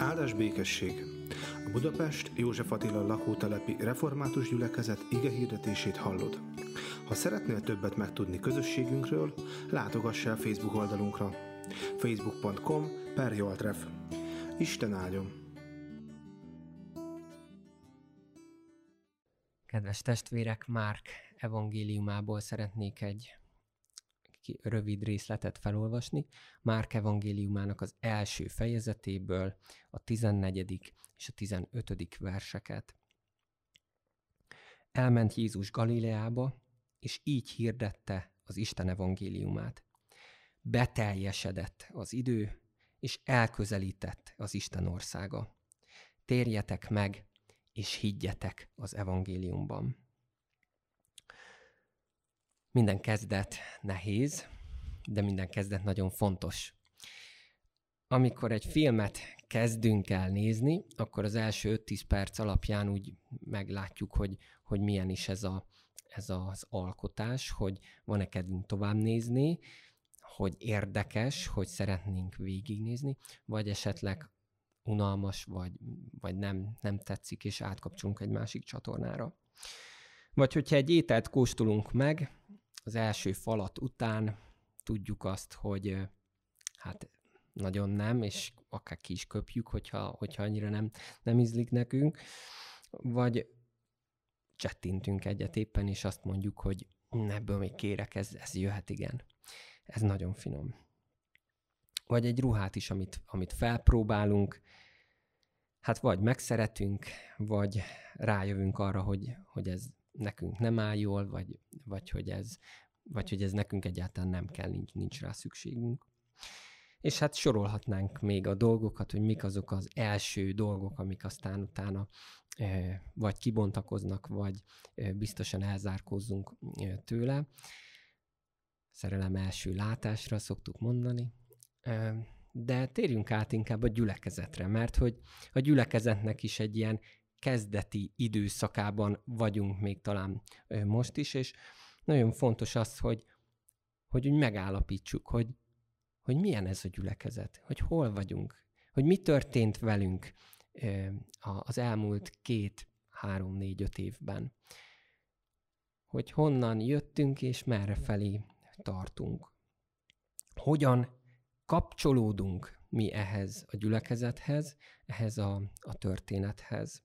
Áldás békesség! A Budapest József Attila lakótelepi református gyülekezet ige hirdetését hallod. Ha szeretnél többet megtudni közösségünkről, látogass el Facebook oldalunkra facebook.com per Joltref. Isten áldjon! Kedves testvérek, Márk evangéliumából szeretnék egy rövid részletet felolvasni, Márk evangéliumának az első fejezetéből a 14. és a 15. verseket. Elment Jézus Galileába, és így hirdette az Isten evangéliumát. Beteljesedett az idő, és elközelített az Isten országa. Térjetek meg, és higgyetek az evangéliumban. Minden kezdet nehéz, de minden kezdet nagyon fontos. Amikor egy filmet kezdünk el nézni, akkor az első 5-10 perc alapján úgy meglátjuk, hogy, hogy milyen is ez, a, ez az alkotás, hogy van-e kedvünk tovább nézni, hogy érdekes, hogy szeretnénk végignézni, vagy esetleg unalmas, vagy, vagy nem, nem tetszik, és átkapcsolunk egy másik csatornára. Vagy hogyha egy ételt kóstolunk meg, az első falat után tudjuk azt, hogy hát nagyon nem, és akár ki is köpjük, hogyha, hogyha annyira nem, nem ízlik nekünk, vagy csettintünk egyet éppen, és azt mondjuk, hogy ebből még kérek, ez, ez jöhet, igen. Ez nagyon finom. Vagy egy ruhát is, amit, amit felpróbálunk, hát vagy megszeretünk, vagy rájövünk arra, hogy, hogy ez nekünk nem áll jól, vagy, vagy, hogy, ez, vagy hogy ez nekünk egyáltalán nem kell, nincs, nincs rá szükségünk. És hát sorolhatnánk még a dolgokat, hogy mik azok az első dolgok, amik aztán utána vagy kibontakoznak, vagy biztosan elzárkózzunk tőle. Szerelem első látásra szoktuk mondani. De térjünk át inkább a gyülekezetre, mert hogy a gyülekezetnek is egy ilyen kezdeti időszakában vagyunk még talán most is, és nagyon fontos az, hogy, hogy úgy megállapítsuk, hogy, hogy milyen ez a gyülekezet, hogy hol vagyunk, hogy mi történt velünk az elmúlt két, három, négy, öt évben. Hogy honnan jöttünk és merre felé tartunk. Hogyan kapcsolódunk mi ehhez a gyülekezethez, ehhez a, a történethez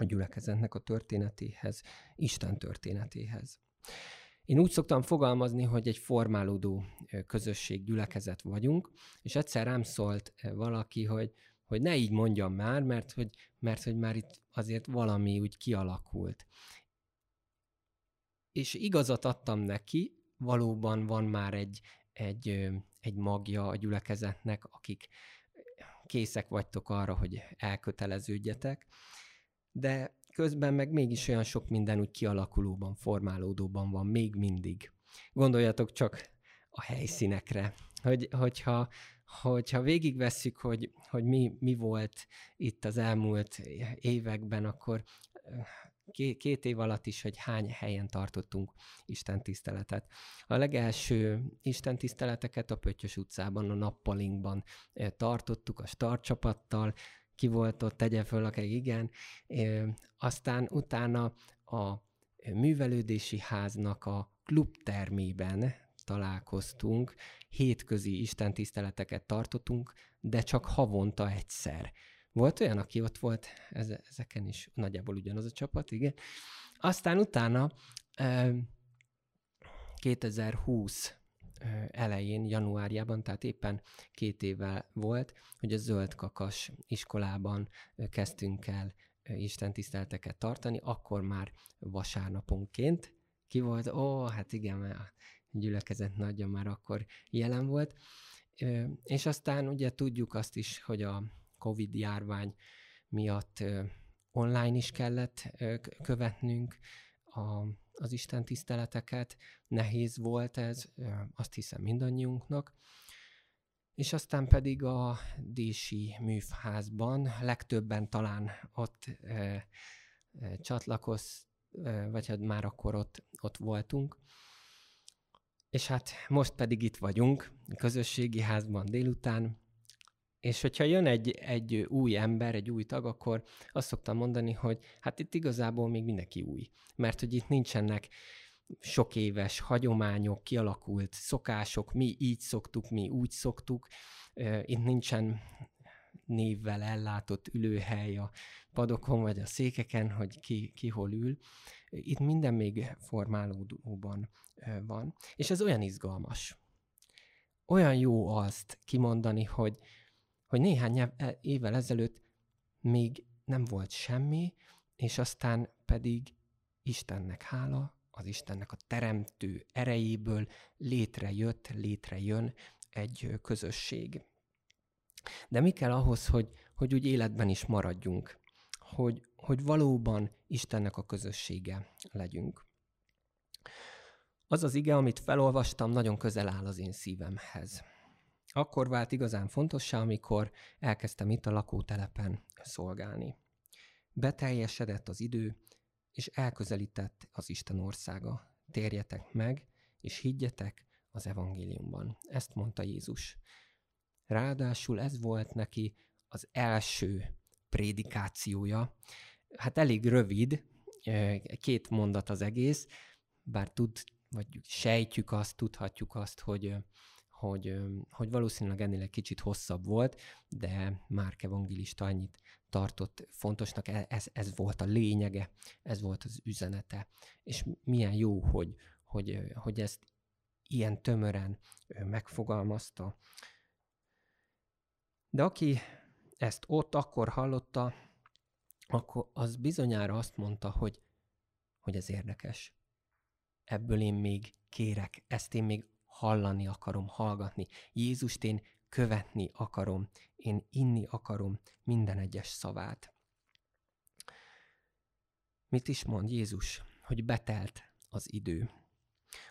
a gyülekezetnek a történetéhez, Isten történetéhez. Én úgy szoktam fogalmazni, hogy egy formálódó közösség, gyülekezet vagyunk, és egyszer rám szólt valaki, hogy, hogy ne így mondjam már, mert hogy, mert hogy már itt azért valami úgy kialakult. És igazat adtam neki, valóban van már egy, egy, egy magja a gyülekezetnek, akik készek vagytok arra, hogy elköteleződjetek, de közben meg mégis olyan sok minden úgy kialakulóban, formálódóban van még mindig. Gondoljatok csak a helyszínekre, hogy, hogyha, hogyha végigvesszük, hogy, hogy mi, mi volt itt az elmúlt években, akkor két év alatt is, hogy hány helyen tartottunk Isten tiszteletet. A legelső Isten tiszteleteket a Pöttyös utcában, a Nappalinkban tartottuk a startcsapattal, ki volt ott, tegye föl, akik igen. Aztán utána a művelődési háznak a klubtermében találkoztunk, hétközi istentiszteleteket tartottunk, de csak havonta egyszer. Volt olyan, aki ott volt, ezeken is nagyjából ugyanaz a csapat, igen. Aztán utána 2020 elején, januárjában, tehát éppen két éve volt, hogy a Zöld Kakas iskolában kezdtünk el Isten tisztelteket tartani, akkor már vasárnaponként ki volt, ó, hát igen, mert a gyülekezet nagyja már akkor jelen volt, és aztán ugye tudjuk azt is, hogy a Covid járvány miatt online is kellett követnünk a az Isten tiszteleteket, nehéz volt ez, azt hiszem mindannyiunknak. És aztán pedig a Dési művházban legtöbben talán ott e, e, csatlakoz, e, vagy hát már akkor ott, ott voltunk. És hát most pedig itt vagyunk, közösségi házban délután, És hogyha jön egy, egy új ember, egy új tag, akkor azt szoktam mondani, hogy hát itt igazából még mindenki új. Mert hogy itt nincsenek sok éves hagyományok, kialakult szokások, mi így szoktuk, mi úgy szoktuk. Itt nincsen névvel ellátott ülőhely a padokon vagy a székeken, hogy ki, ki hol ül. Itt minden még formálódóban van. És ez olyan izgalmas. Olyan jó azt kimondani, hogy, hogy néhány e, évvel ezelőtt még nem volt semmi, és aztán pedig Istennek hála, az Istennek a teremtő erejéből létrejött, létrejön egy közösség. De mi kell ahhoz, hogy, hogy úgy életben is maradjunk, hogy, hogy valóban Istennek a közössége legyünk. Az az ige, amit felolvastam, nagyon közel áll az én szívemhez. Akkor vált igazán fontossá, amikor elkezdtem itt a lakótelepen szolgálni. Beteljesedett az idő, és elközelített az Isten országa. Térjetek meg, és higgyetek az evangéliumban. Ezt mondta Jézus. Ráadásul ez volt neki az első prédikációja. Hát elég rövid, két mondat az egész, bár tud, vagy sejtjük azt, tudhatjuk azt, hogy, hogy, hogy valószínűleg ennél egy kicsit hosszabb volt, de Márk evangélista annyit tartott fontosnak, e, ez, ez volt a lényege, ez volt az üzenete. És milyen jó, hogy, hogy, hogy ezt ilyen tömören megfogalmazta. De aki ezt ott akkor hallotta, akkor az bizonyára azt mondta, hogy, hogy ez érdekes. Ebből én még kérek, ezt én még hallani akarom, hallgatni. Jézust én követni akarom, én inni akarom minden egyes szavát. Mit is mond Jézus? Hogy betelt az idő.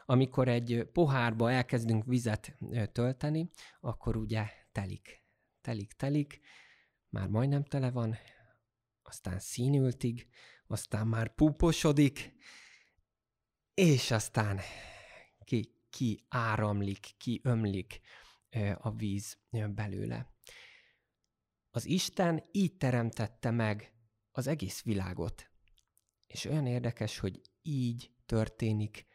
Amikor egy pohárba elkezdünk vizet tölteni, akkor ugye telik. Telik, telik, már majdnem tele van, aztán színültig, aztán már púposodik, és aztán ki, ki áramlik, ki ömlik a víz belőle. Az Isten így teremtette meg az egész világot. És olyan érdekes, hogy így történik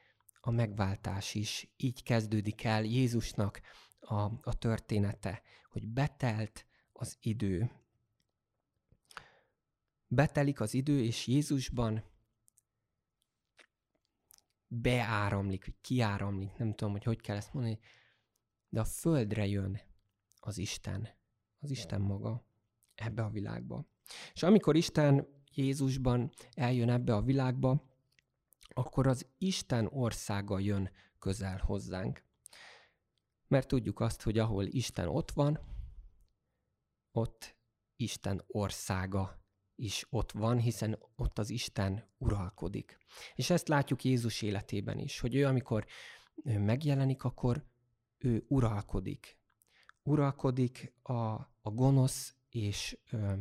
a megváltás is, így kezdődik el Jézusnak a, a története, hogy betelt az idő. Betelik az idő, és Jézusban beáramlik, vagy kiáramlik, nem tudom, hogy hogy kell ezt mondani, de a földre jön az Isten, az Isten maga ebbe a világba. És amikor Isten Jézusban eljön ebbe a világba, akkor az Isten országa jön közel hozzánk. Mert tudjuk azt, hogy ahol Isten ott van, ott Isten országa is ott van, hiszen ott az Isten uralkodik. És ezt látjuk Jézus életében is, hogy ő amikor megjelenik, akkor ő uralkodik. Uralkodik a, a gonosz és ö,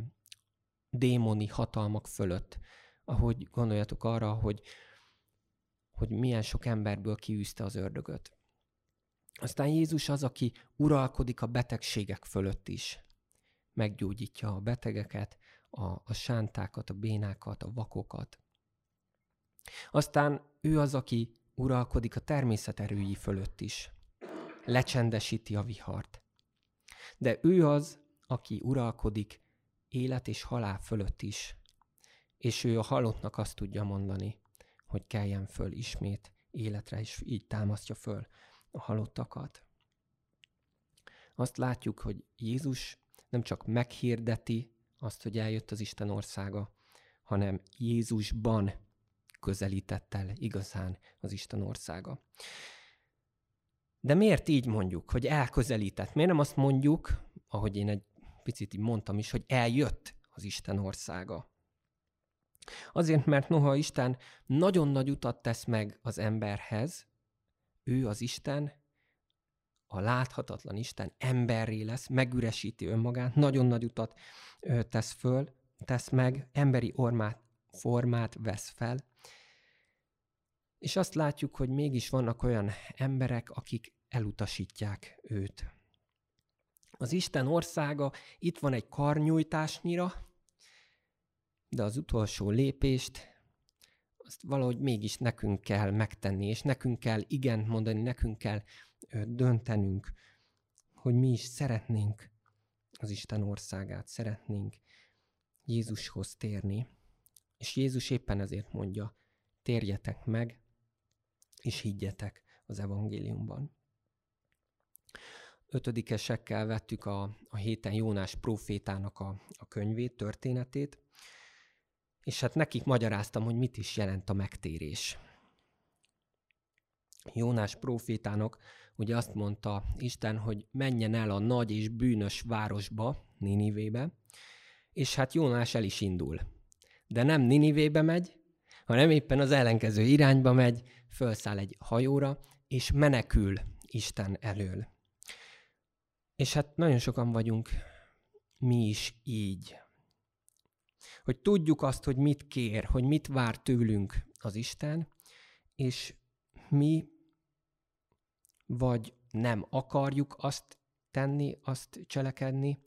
démoni hatalmak fölött. Ahogy gondoljatok arra, hogy, hogy milyen sok emberből kiűzte az ördögöt. Aztán Jézus az, aki uralkodik a betegségek fölött is. Meggyógyítja a betegeket, a, a sántákat, a bénákat, a vakokat. Aztán ő az, aki uralkodik a természet erői fölött is lecsendesíti a vihart. De ő az, aki uralkodik élet és halál fölött is, és ő a halottnak azt tudja mondani, hogy keljen föl ismét életre, és így támasztja föl a halottakat. Azt látjuk, hogy Jézus nem csak meghirdeti azt, hogy eljött az Isten országa, hanem Jézusban közelített el igazán az Isten országa. De miért így mondjuk, hogy elközelített? Miért nem azt mondjuk, ahogy én egy picit így mondtam is, hogy eljött az Isten országa? Azért, mert noha Isten nagyon nagy utat tesz meg az emberhez, ő az Isten, a láthatatlan Isten emberré lesz, megüresíti önmagát, nagyon nagy utat tesz föl, tesz meg, emberi ormát, formát vesz fel, és azt látjuk, hogy mégis vannak olyan emberek, akik elutasítják őt. Az Isten országa itt van egy karnyújtásnyira, de az utolsó lépést azt valahogy mégis nekünk kell megtenni, és nekünk kell igent mondani, nekünk kell döntenünk, hogy mi is szeretnénk az Isten országát, szeretnénk Jézushoz térni. És Jézus éppen ezért mondja, térjetek meg, és higgyetek az evangéliumban. Ötödikesekkel vettük a, a héten Jónás profétának a, a könyvét, történetét, és hát nekik magyaráztam, hogy mit is jelent a megtérés. Jónás profétának ugye azt mondta Isten, hogy menjen el a nagy és bűnös városba, Ninivébe, és hát Jónás el is indul. De nem Ninivébe megy, hanem éppen az ellenkező irányba megy, felszáll egy hajóra, és menekül Isten elől. És hát nagyon sokan vagyunk mi is így. Hogy tudjuk azt, hogy mit kér, hogy mit vár tőlünk az Isten, és mi vagy nem akarjuk azt tenni, azt cselekedni,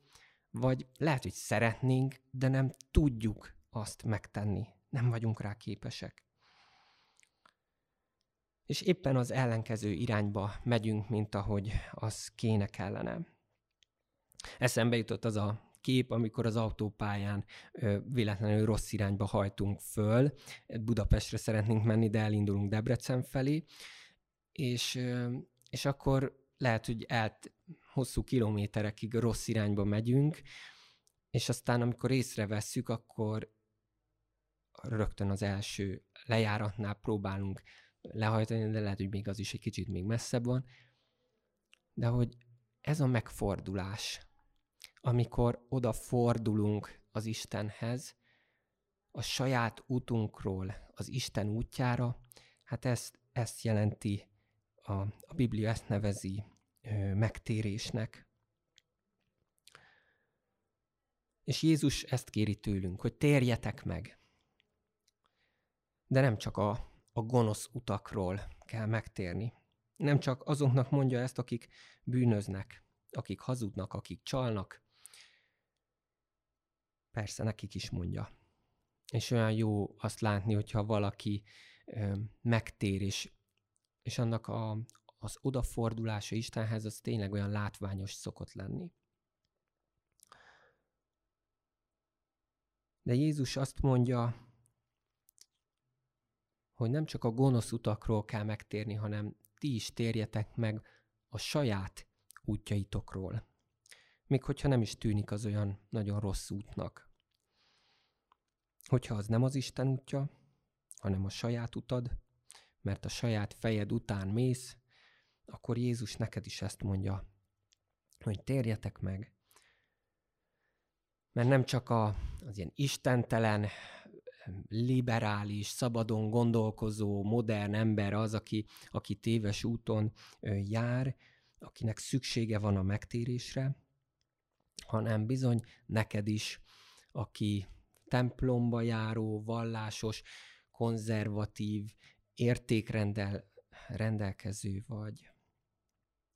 vagy lehet, hogy szeretnénk, de nem tudjuk azt megtenni. Nem vagyunk rá képesek. És éppen az ellenkező irányba megyünk, mint ahogy az kéne kellene. Eszembe jutott az a kép, amikor az autópályán véletlenül rossz irányba hajtunk föl. Budapestre szeretnénk menni, de elindulunk Debrecen felé, és, és akkor lehet, hogy elt hosszú kilométerekig rossz irányba megyünk, és aztán amikor észrevesszük, akkor rögtön az első lejáratnál próbálunk lehajtani, de lehet, hogy még az is egy kicsit még messzebb van. De hogy ez a megfordulás, amikor odafordulunk az Istenhez, a saját útunkról az Isten útjára, hát ezt, ezt jelenti, a, a Biblia ezt nevezi ö, megtérésnek. És Jézus ezt kéri tőlünk, hogy térjetek meg. De nem csak a, a gonosz utakról kell megtérni. Nem csak azoknak mondja ezt, akik bűnöznek, akik hazudnak, akik csalnak. Persze, nekik is mondja. És olyan jó azt látni, hogyha valaki ö, megtér, és, és annak a, az odafordulása Istenhez, az tényleg olyan látványos szokott lenni. De Jézus azt mondja, hogy nem csak a gonosz utakról kell megtérni, hanem ti is térjetek meg a saját útjaitokról. Még hogyha nem is tűnik az olyan nagyon rossz útnak. Hogyha az nem az Isten útja, hanem a saját utad, mert a saját fejed után mész, akkor Jézus neked is ezt mondja, hogy térjetek meg. Mert nem csak a, az ilyen istentelen, liberális, szabadon gondolkozó, modern ember az, aki, aki téves úton jár, akinek szüksége van a megtérésre, hanem bizony neked is, aki templomba járó, vallásos, konzervatív, értékrendel rendelkező vagy.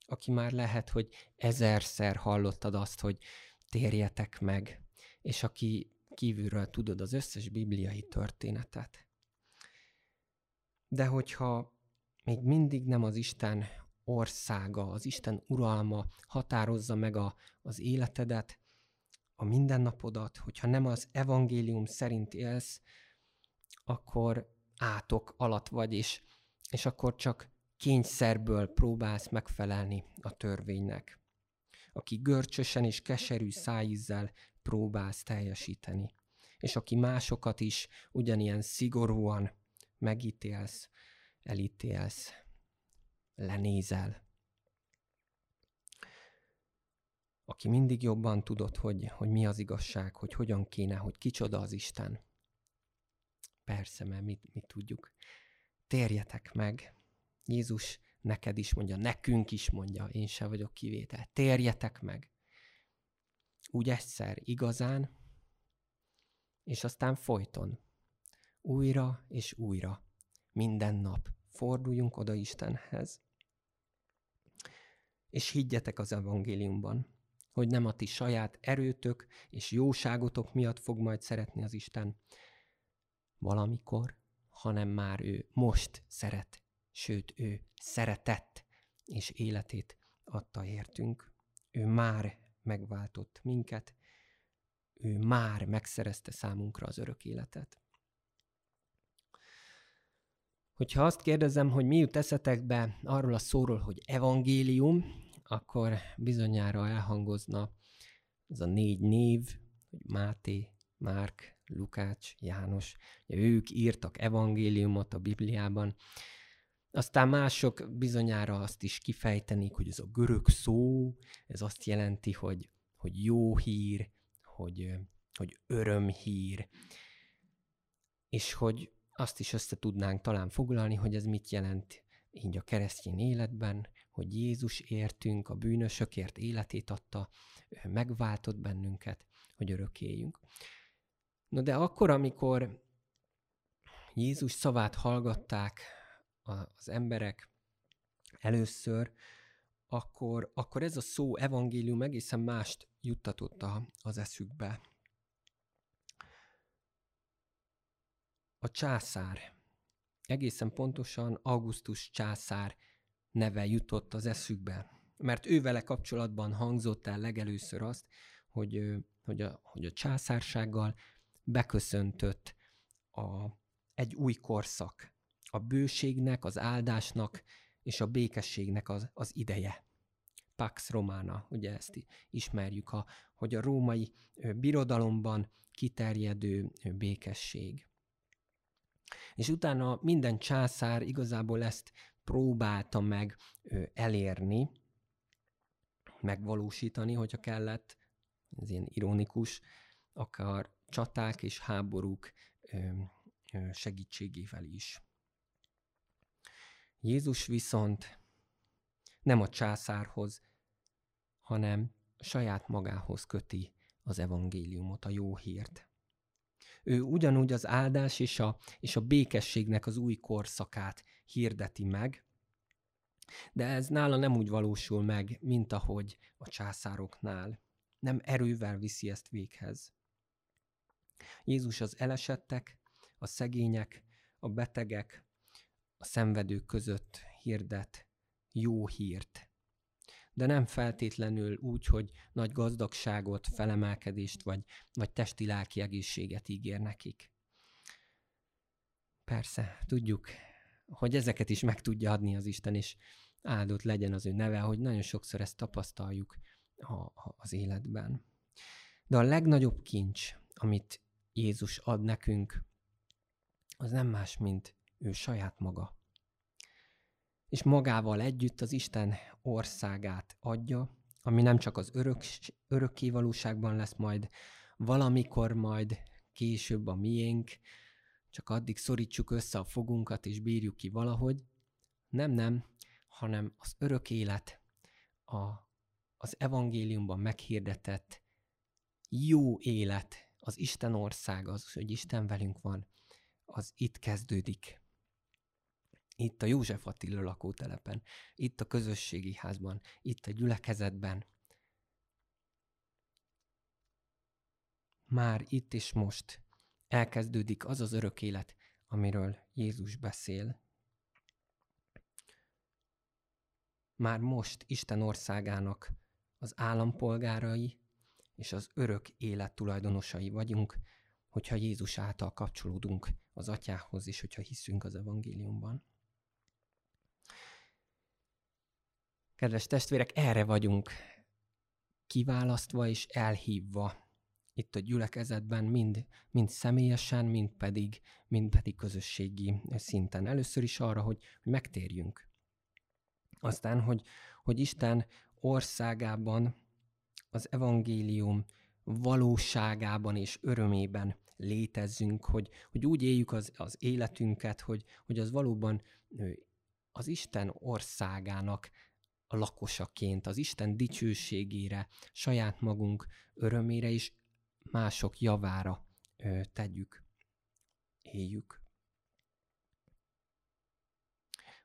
Aki már lehet, hogy ezerszer hallottad azt, hogy térjetek meg, és aki kívülről tudod az összes bibliai történetet. De hogyha még mindig nem az Isten országa, az Isten uralma határozza meg a, az életedet, a mindennapodat, hogyha nem az evangélium szerint élsz, akkor átok alatt vagy, és, és akkor csak kényszerből próbálsz megfelelni a törvénynek. Aki görcsösen és keserű szájízzel próbálsz teljesíteni. És aki másokat is ugyanilyen szigorúan megítélsz, elítélsz, lenézel. Aki mindig jobban tudod, hogy, hogy mi az igazság, hogy hogyan kéne, hogy kicsoda az Isten. Persze, mert mit, mit tudjuk. Térjetek meg. Jézus neked is mondja, nekünk is mondja, én se vagyok kivétel. Térjetek meg úgy egyszer igazán, és aztán folyton. Újra és újra, minden nap forduljunk oda Istenhez. És higgyetek az evangéliumban, hogy nem a ti saját erőtök és jóságotok miatt fog majd szeretni az Isten valamikor, hanem már ő most szeret, sőt, ő szeretett, és életét adta értünk. Ő már megváltott minket, ő már megszerezte számunkra az örök életet. Hogyha azt kérdezem, hogy mi jut eszetekbe arról a szóról, hogy evangélium, akkor bizonyára elhangozna ez a négy név, hogy Máté, Márk, Lukács, János. Ők írtak evangéliumot a Bibliában. Aztán mások bizonyára azt is kifejtenik, hogy ez a görög szó, ez azt jelenti, hogy, hogy jó hír, hogy, hogy örömhír, és hogy azt is össze tudnánk talán foglalni, hogy ez mit jelent így a keresztény életben, hogy Jézus értünk, a bűnösökért életét adta, megváltott bennünket, hogy örökéljünk. No de akkor, amikor Jézus szavát hallgatták az emberek először, akkor, akkor ez a szó evangélium egészen mást juttatott az eszükbe. A császár, egészen pontosan Augustus császár neve jutott az eszükbe, mert ő vele kapcsolatban hangzott el legelőször azt, hogy, hogy, a, hogy a császársággal beköszöntött a, egy új korszak, a bőségnek, az áldásnak és a békességnek az, az ideje. Pax Romana, ugye ezt ismerjük, a, hogy a római birodalomban kiterjedő békesség. És utána minden császár igazából ezt próbálta meg elérni, megvalósítani, hogyha kellett, ez ilyen ironikus, akár csaták és háborúk segítségével is. Jézus viszont nem a császárhoz, hanem saját magához köti az evangéliumot, a jó hírt. Ő ugyanúgy az áldás és a, és a békességnek az új korszakát hirdeti meg, de ez nála nem úgy valósul meg, mint ahogy a császároknál. Nem erővel viszi ezt véghez. Jézus az elesettek, a szegények, a betegek, a szenvedők között hirdet jó hírt. De nem feltétlenül úgy, hogy nagy gazdagságot, felemelkedést vagy, vagy testi-lelki egészséget ígér nekik. Persze, tudjuk, hogy ezeket is meg tudja adni az Isten, és áldott legyen az ő neve, hogy nagyon sokszor ezt tapasztaljuk a, a, az életben. De a legnagyobb kincs, amit Jézus ad nekünk, az nem más, mint ő saját maga. És magával együtt az Isten országát adja, ami nem csak az örök, örökké valóságban lesz majd, valamikor majd később a miénk, csak addig szorítsuk össze a fogunkat és bírjuk ki valahogy. Nem, nem, hanem az örök élet, a, az evangéliumban meghirdetett jó élet, az Isten ország, az, hogy Isten velünk van, az itt kezdődik. Itt a József Attila lakótelepen, itt a közösségi házban, itt a gyülekezetben. Már itt és most elkezdődik az az örök élet, amiről Jézus beszél. Már most Isten országának az állampolgárai és az örök élet tulajdonosai vagyunk, hogyha Jézus által kapcsolódunk az atyához, és hogyha hiszünk az evangéliumban. Kedves testvérek, erre vagyunk kiválasztva és elhívva itt a gyülekezetben, mind, mind személyesen, mind pedig, mind pedig közösségi szinten. Először is arra, hogy, megtérjünk. Aztán, hogy, hogy Isten országában az evangélium valóságában és örömében létezzünk, hogy, hogy úgy éljük az, az életünket, hogy, hogy az valóban az Isten országának a lakosaként, az Isten dicsőségére, saját magunk örömére is mások javára ö, tegyük, éljük.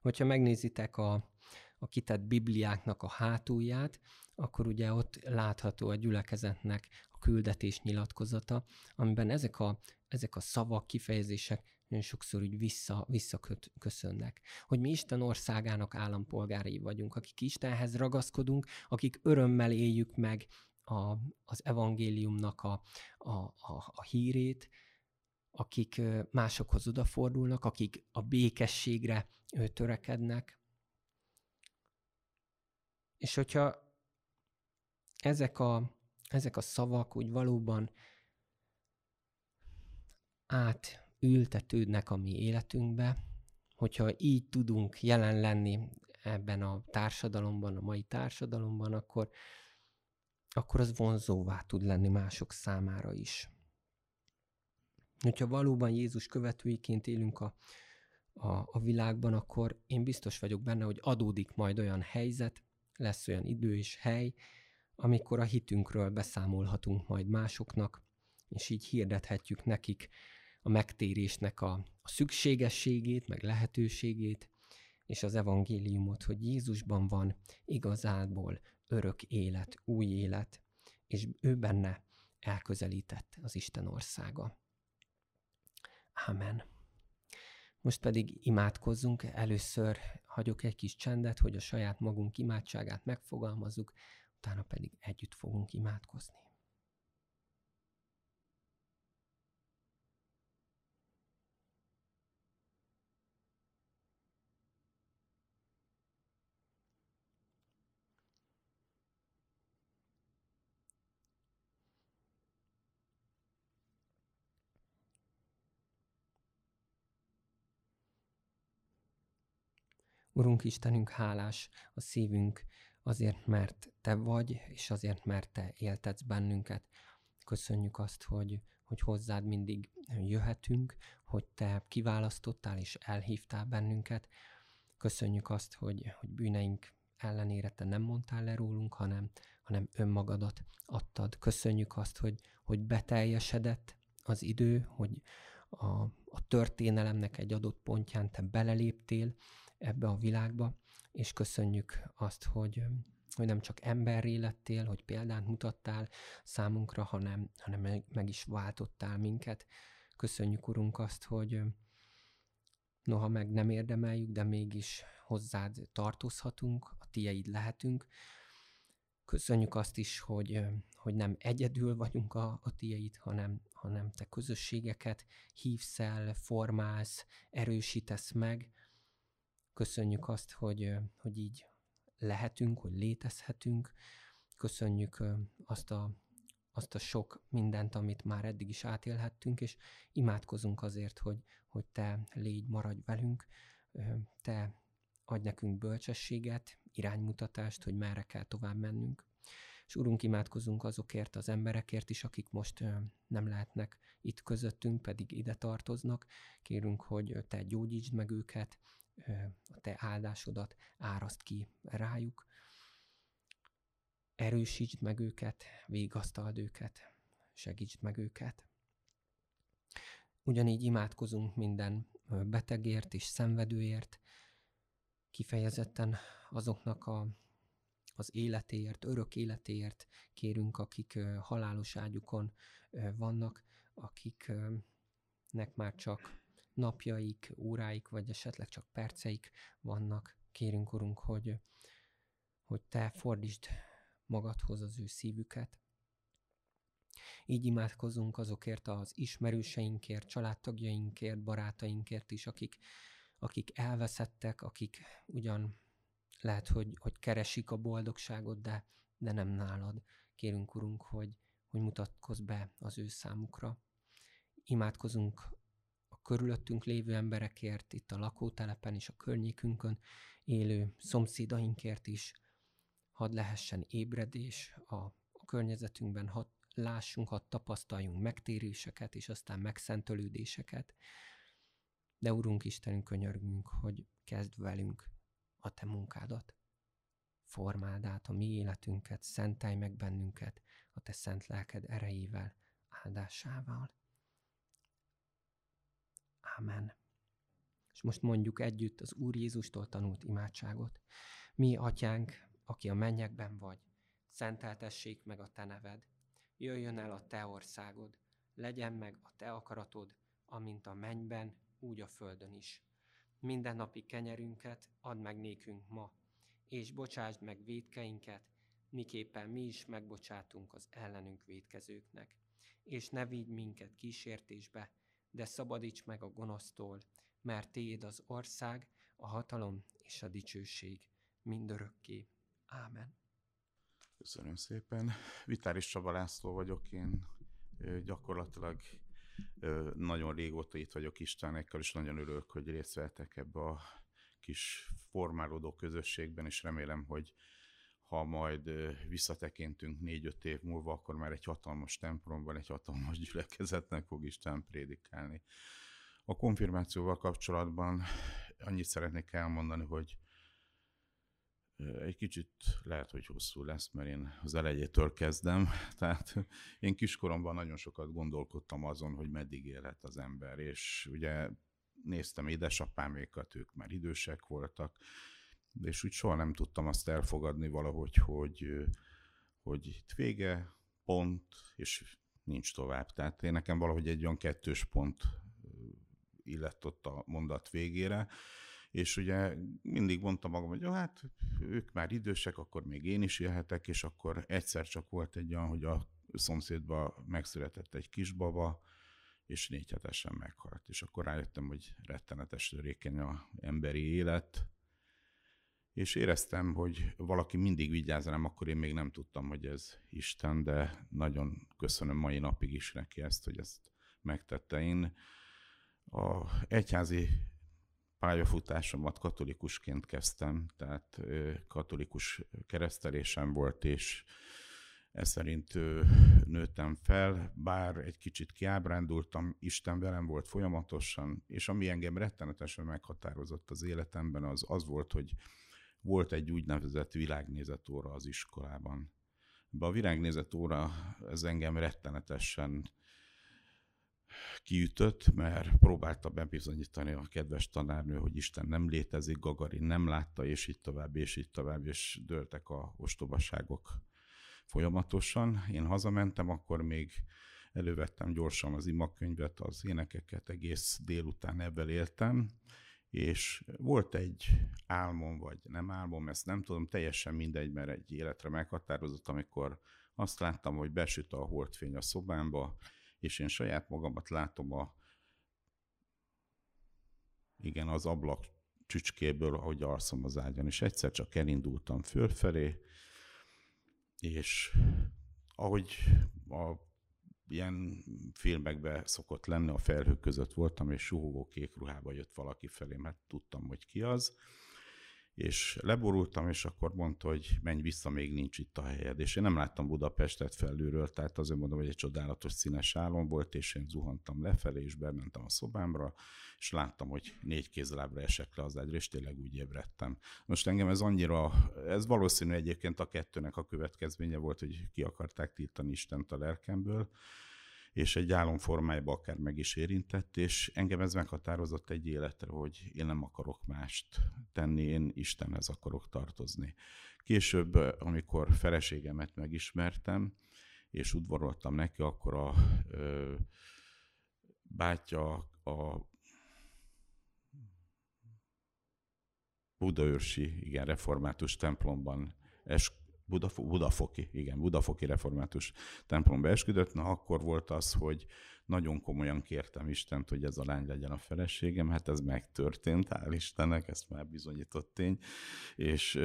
Hogyha megnézitek a, a kitett Bibliáknak a hátulját, akkor ugye ott látható a gyülekezetnek a küldetés nyilatkozata, amiben ezek a, ezek a szavak, kifejezések sokszor úgy vissza, visszaköszönnek. Hogy mi Isten országának állampolgárai vagyunk, akik Istenhez ragaszkodunk, akik örömmel éljük meg a, az evangéliumnak a, a, a, a hírét, akik másokhoz odafordulnak, akik a békességre törekednek. És hogyha ezek a, ezek a szavak úgy valóban átültetődnek a mi életünkbe, hogyha így tudunk jelen lenni ebben a társadalomban, a mai társadalomban, akkor, akkor az vonzóvá tud lenni mások számára is. Hogyha valóban Jézus követőiként élünk a, a, a világban, akkor én biztos vagyok benne, hogy adódik majd olyan helyzet, lesz olyan idő és hely, amikor a hitünkről beszámolhatunk majd másoknak, és így hirdethetjük nekik a megtérésnek a, a szükségességét, meg lehetőségét, és az evangéliumot, hogy Jézusban van igazából örök élet, új élet, és ő benne elközelített az Isten országa. Amen. Most pedig imádkozzunk. Először hagyok egy kis csendet, hogy a saját magunk imádságát megfogalmazzuk, utána pedig együtt fogunk imádkozni. Urunk Istenünk, hálás a szívünk azért, mert Te vagy, és azért, mert Te éltetsz bennünket. Köszönjük azt, hogy, hogy hozzád mindig jöhetünk, hogy Te kiválasztottál és elhívtál bennünket. Köszönjük azt, hogy, hogy bűneink ellenére Te nem mondtál le rólunk, hanem, hanem önmagadat adtad. Köszönjük azt, hogy, hogy beteljesedett az idő, hogy a, a történelemnek egy adott pontján Te beleléptél, ebbe a világba, és köszönjük azt, hogy, hogy nem csak emberré lettél, hogy példát mutattál számunkra, hanem, hanem meg, is váltottál minket. Köszönjük, Urunk, azt, hogy noha meg nem érdemeljük, de mégis hozzád tartozhatunk, a tieid lehetünk. Köszönjük azt is, hogy, hogy nem egyedül vagyunk a, a tieid, hanem, hanem te közösségeket hívsz el, formálsz, erősítesz meg, Köszönjük azt, hogy, hogy így lehetünk, hogy létezhetünk. Köszönjük azt a, azt a sok mindent, amit már eddig is átélhettünk, és imádkozunk azért, hogy, hogy Te légy, maradj velünk, Te adj nekünk bölcsességet, iránymutatást, hogy merre kell tovább mennünk. És Urunk, imádkozunk azokért az emberekért is, akik most nem lehetnek itt közöttünk, pedig ide tartoznak. Kérünk, hogy Te gyógyítsd meg őket, a te áldásodat áraszt ki rájuk. Erősítsd meg őket, végasztald őket, segítsd meg őket. Ugyanígy imádkozunk minden betegért és szenvedőért, kifejezetten azoknak a, az életéért, örök életéért kérünk, akik halálos ágyukon vannak, akiknek már csak napjaik, óráik, vagy esetleg csak perceik vannak. Kérünk, Urunk, hogy, hogy Te fordítsd magadhoz az ő szívüket. Így imádkozunk azokért az ismerőseinkért, családtagjainkért, barátainkért is, akik, akik elveszettek, akik ugyan lehet, hogy, hogy keresik a boldogságot, de, de nem nálad. Kérünk, Urunk, hogy, hogy mutatkozz be az ő számukra. Imádkozunk körülöttünk lévő emberekért, itt a lakótelepen és a környékünkön élő szomszédainkért is, hadd lehessen ébredés a, a környezetünkben, hadd lássunk, hadd tapasztaljunk megtéréseket, és aztán megszentölődéseket. De Urunk Istenünk, könyörgünk, hogy kezd velünk a Te munkádat. Formáld át a mi életünket, szentelj meg bennünket a Te szent lelked erejével, áldásával. Amen. És most mondjuk együtt az Úr Jézustól tanult imádságot. Mi, atyánk, aki a mennyekben vagy, szenteltessék meg a te neved. Jöjjön el a te országod, legyen meg a te akaratod, amint a mennyben, úgy a földön is. Minden napi kenyerünket add meg nékünk ma, és bocsásd meg védkeinket, miképpen mi is megbocsátunk az ellenünk védkezőknek. És ne vigy minket kísértésbe, de szabadíts meg a gonosztól, mert Téd az ország, a hatalom és a dicsőség mindörökké. Ámen. Köszönöm szépen. Vitáris Csaba László vagyok, én gyakorlatilag nagyon régóta itt vagyok Istvánekkel, és nagyon örülök, hogy részt vettek ebbe a kis formálódó közösségben, és remélem, hogy ha majd visszatekintünk négy-öt év múlva, akkor már egy hatalmas templomban, egy hatalmas gyülekezetnek fog Isten prédikálni. A konfirmációval kapcsolatban annyit szeretnék elmondani, hogy egy kicsit lehet, hogy hosszú lesz, mert én az elejétől kezdem. Tehát én kiskoromban nagyon sokat gondolkodtam azon, hogy meddig élhet az ember, és ugye néztem édesapámékat, ők már idősek voltak, és úgy soha nem tudtam azt elfogadni valahogy, hogy, hogy itt vége, pont, és nincs tovább. Tehát én nekem valahogy egy olyan kettős pont illett ott a mondat végére, és ugye mindig mondtam magam, hogy hát ők már idősek, akkor még én is élhetek, és akkor egyszer csak volt egy olyan, hogy a szomszédban megszületett egy kisbaba, és négy hetesen meghalt. És akkor rájöttem, hogy rettenetes törékeny a emberi élet, és éreztem, hogy valaki mindig vigyáz rám, akkor én még nem tudtam, hogy ez Isten, de nagyon köszönöm mai napig is neki ezt, hogy ezt megtette. Én a egyházi pályafutásomat katolikusként kezdtem, tehát katolikus keresztelésem volt, és ez szerint nőttem fel, bár egy kicsit kiábrándultam, Isten velem volt folyamatosan, és ami engem rettenetesen meghatározott az életemben, az az volt, hogy volt egy úgynevezett világnézetóra az iskolában. Be a világnézetóra ez engem rettenetesen kiütött, mert próbálta bebizonyítani a kedves tanárnő, hogy Isten nem létezik, Gagarin nem látta, és így tovább, és így tovább, és dőltek a ostobaságok folyamatosan. Én hazamentem, akkor még elővettem gyorsan az imakönyvet, az énekeket, egész délután ebben éltem, és volt egy álmom, vagy nem álmom, ezt nem tudom, teljesen mindegy, mert egy életre meghatározott, amikor azt láttam, hogy besüt a holdfény a szobámba, és én saját magamat látom a igen, az ablak csücskéből, ahogy alszom az ágyon, és egyszer csak elindultam fölfelé, és ahogy a ilyen filmekben szokott lenni, a felhők között voltam, és suhogó kék ruhába jött valaki felé, mert tudtam, hogy ki az, és leborultam, és akkor mondta, hogy menj vissza, még nincs itt a helyed. És én nem láttam Budapestet felülről, tehát azért mondom, hogy egy csodálatos színes álom volt, és én zuhantam lefelé, és bementem a szobámra, és láttam, hogy négy kézlábra esek le az ágyra, és tényleg úgy ébredtem. Most engem ez annyira, ez valószínű egyébként a kettőnek a következménye volt, hogy ki akarták tiltani Istent a lelkemből, és egy álomformájba akár meg is érintett, és engem ez meghatározott egy életre, hogy én nem akarok mást tenni, én Istenhez akarok tartozni. Később, amikor feleségemet megismertem, és udvaroltam neki, akkor a ö, bátya a Budaörsi, igen, református templomban es, Budafo- Budafoki, igen, Budafoki református templomba esküdött, na akkor volt az, hogy nagyon komolyan kértem Istent, hogy ez a lány legyen a feleségem, hát ez megtörtént, hál' Istennek, ezt már bizonyított tény, és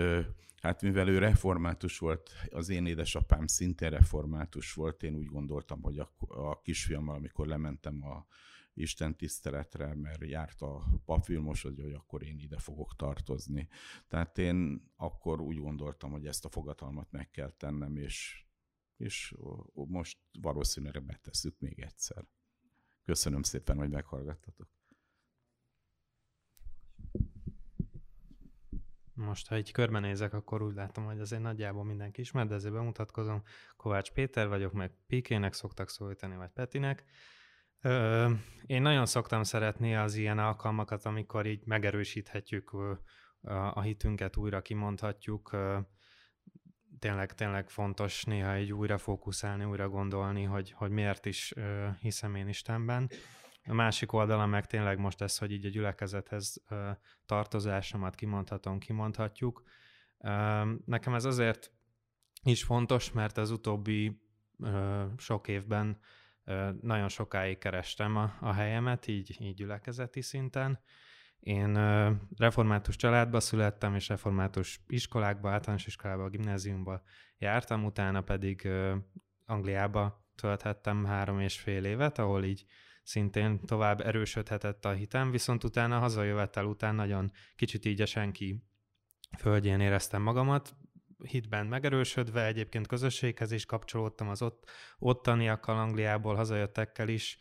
hát mivel ő református volt, az én édesapám szintén református volt, én úgy gondoltam, hogy a, a kisfiammal, amikor lementem a Isten tiszteletre, mert járt a papfilmos, hogy akkor én ide fogok tartozni. Tehát én akkor úgy gondoltam, hogy ezt a fogatalmat meg kell tennem, és, és most valószínűleg betesszük még egyszer. Köszönöm szépen, hogy meghallgattatok. Most, ha egy körbenézek, akkor úgy látom, hogy azért nagyjából mindenki ismer, de ezért bemutatkozom. Kovács Péter vagyok, meg Pikének szoktak szólítani, vagy Petinek. Ö, én nagyon szoktam szeretni az ilyen alkalmakat, amikor így megerősíthetjük a hitünket, újra kimondhatjuk. tényleg, tényleg fontos néha egy újra fókuszálni, újra gondolni, hogy, hogy miért is hiszem én Istenben. A másik oldala meg tényleg most ez, hogy így a gyülekezethez tartozásomat kimondhatom, kimondhatjuk. Nekem ez azért is fontos, mert az utóbbi sok évben nagyon sokáig kerestem a, a helyemet, így, így gyülekezeti szinten, én református családba születtem, és református iskolákba, általános iskolába, gimnáziumba jártam, utána pedig Angliába tölthettem három és fél évet, ahol így szintén tovább erősödhetett a hitem, viszont utána hazajövettel után nagyon kicsit így a senki földjén éreztem magamat, hitben megerősödve, egyébként közösséghez is kapcsolódtam az ott, ottaniakkal, Angliából hazajöttekkel is,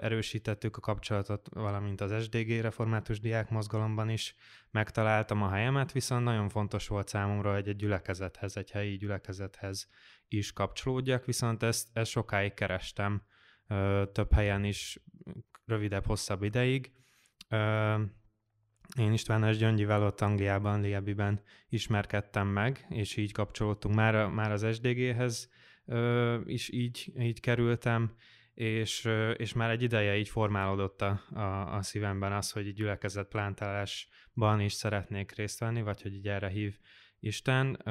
erősítettük a kapcsolatot, valamint az SDG református diák mozgalomban is megtaláltam a helyemet, viszont nagyon fontos volt számomra, hogy egy gyülekezethez, egy helyi gyülekezethez is kapcsolódjak, viszont ezt, ezt sokáig kerestem, több helyen is, rövidebb, hosszabb ideig. Én István Gyöngyivel ott Angliában, Liebiben ismerkedtem meg, és így kapcsolódtunk. Már, már az SDG-hez is így, így kerültem, és, és már egy ideje így formálódott a, a, a szívemben az, hogy gyülekezet plántálásban is szeretnék részt venni, vagy hogy így erre hív Isten.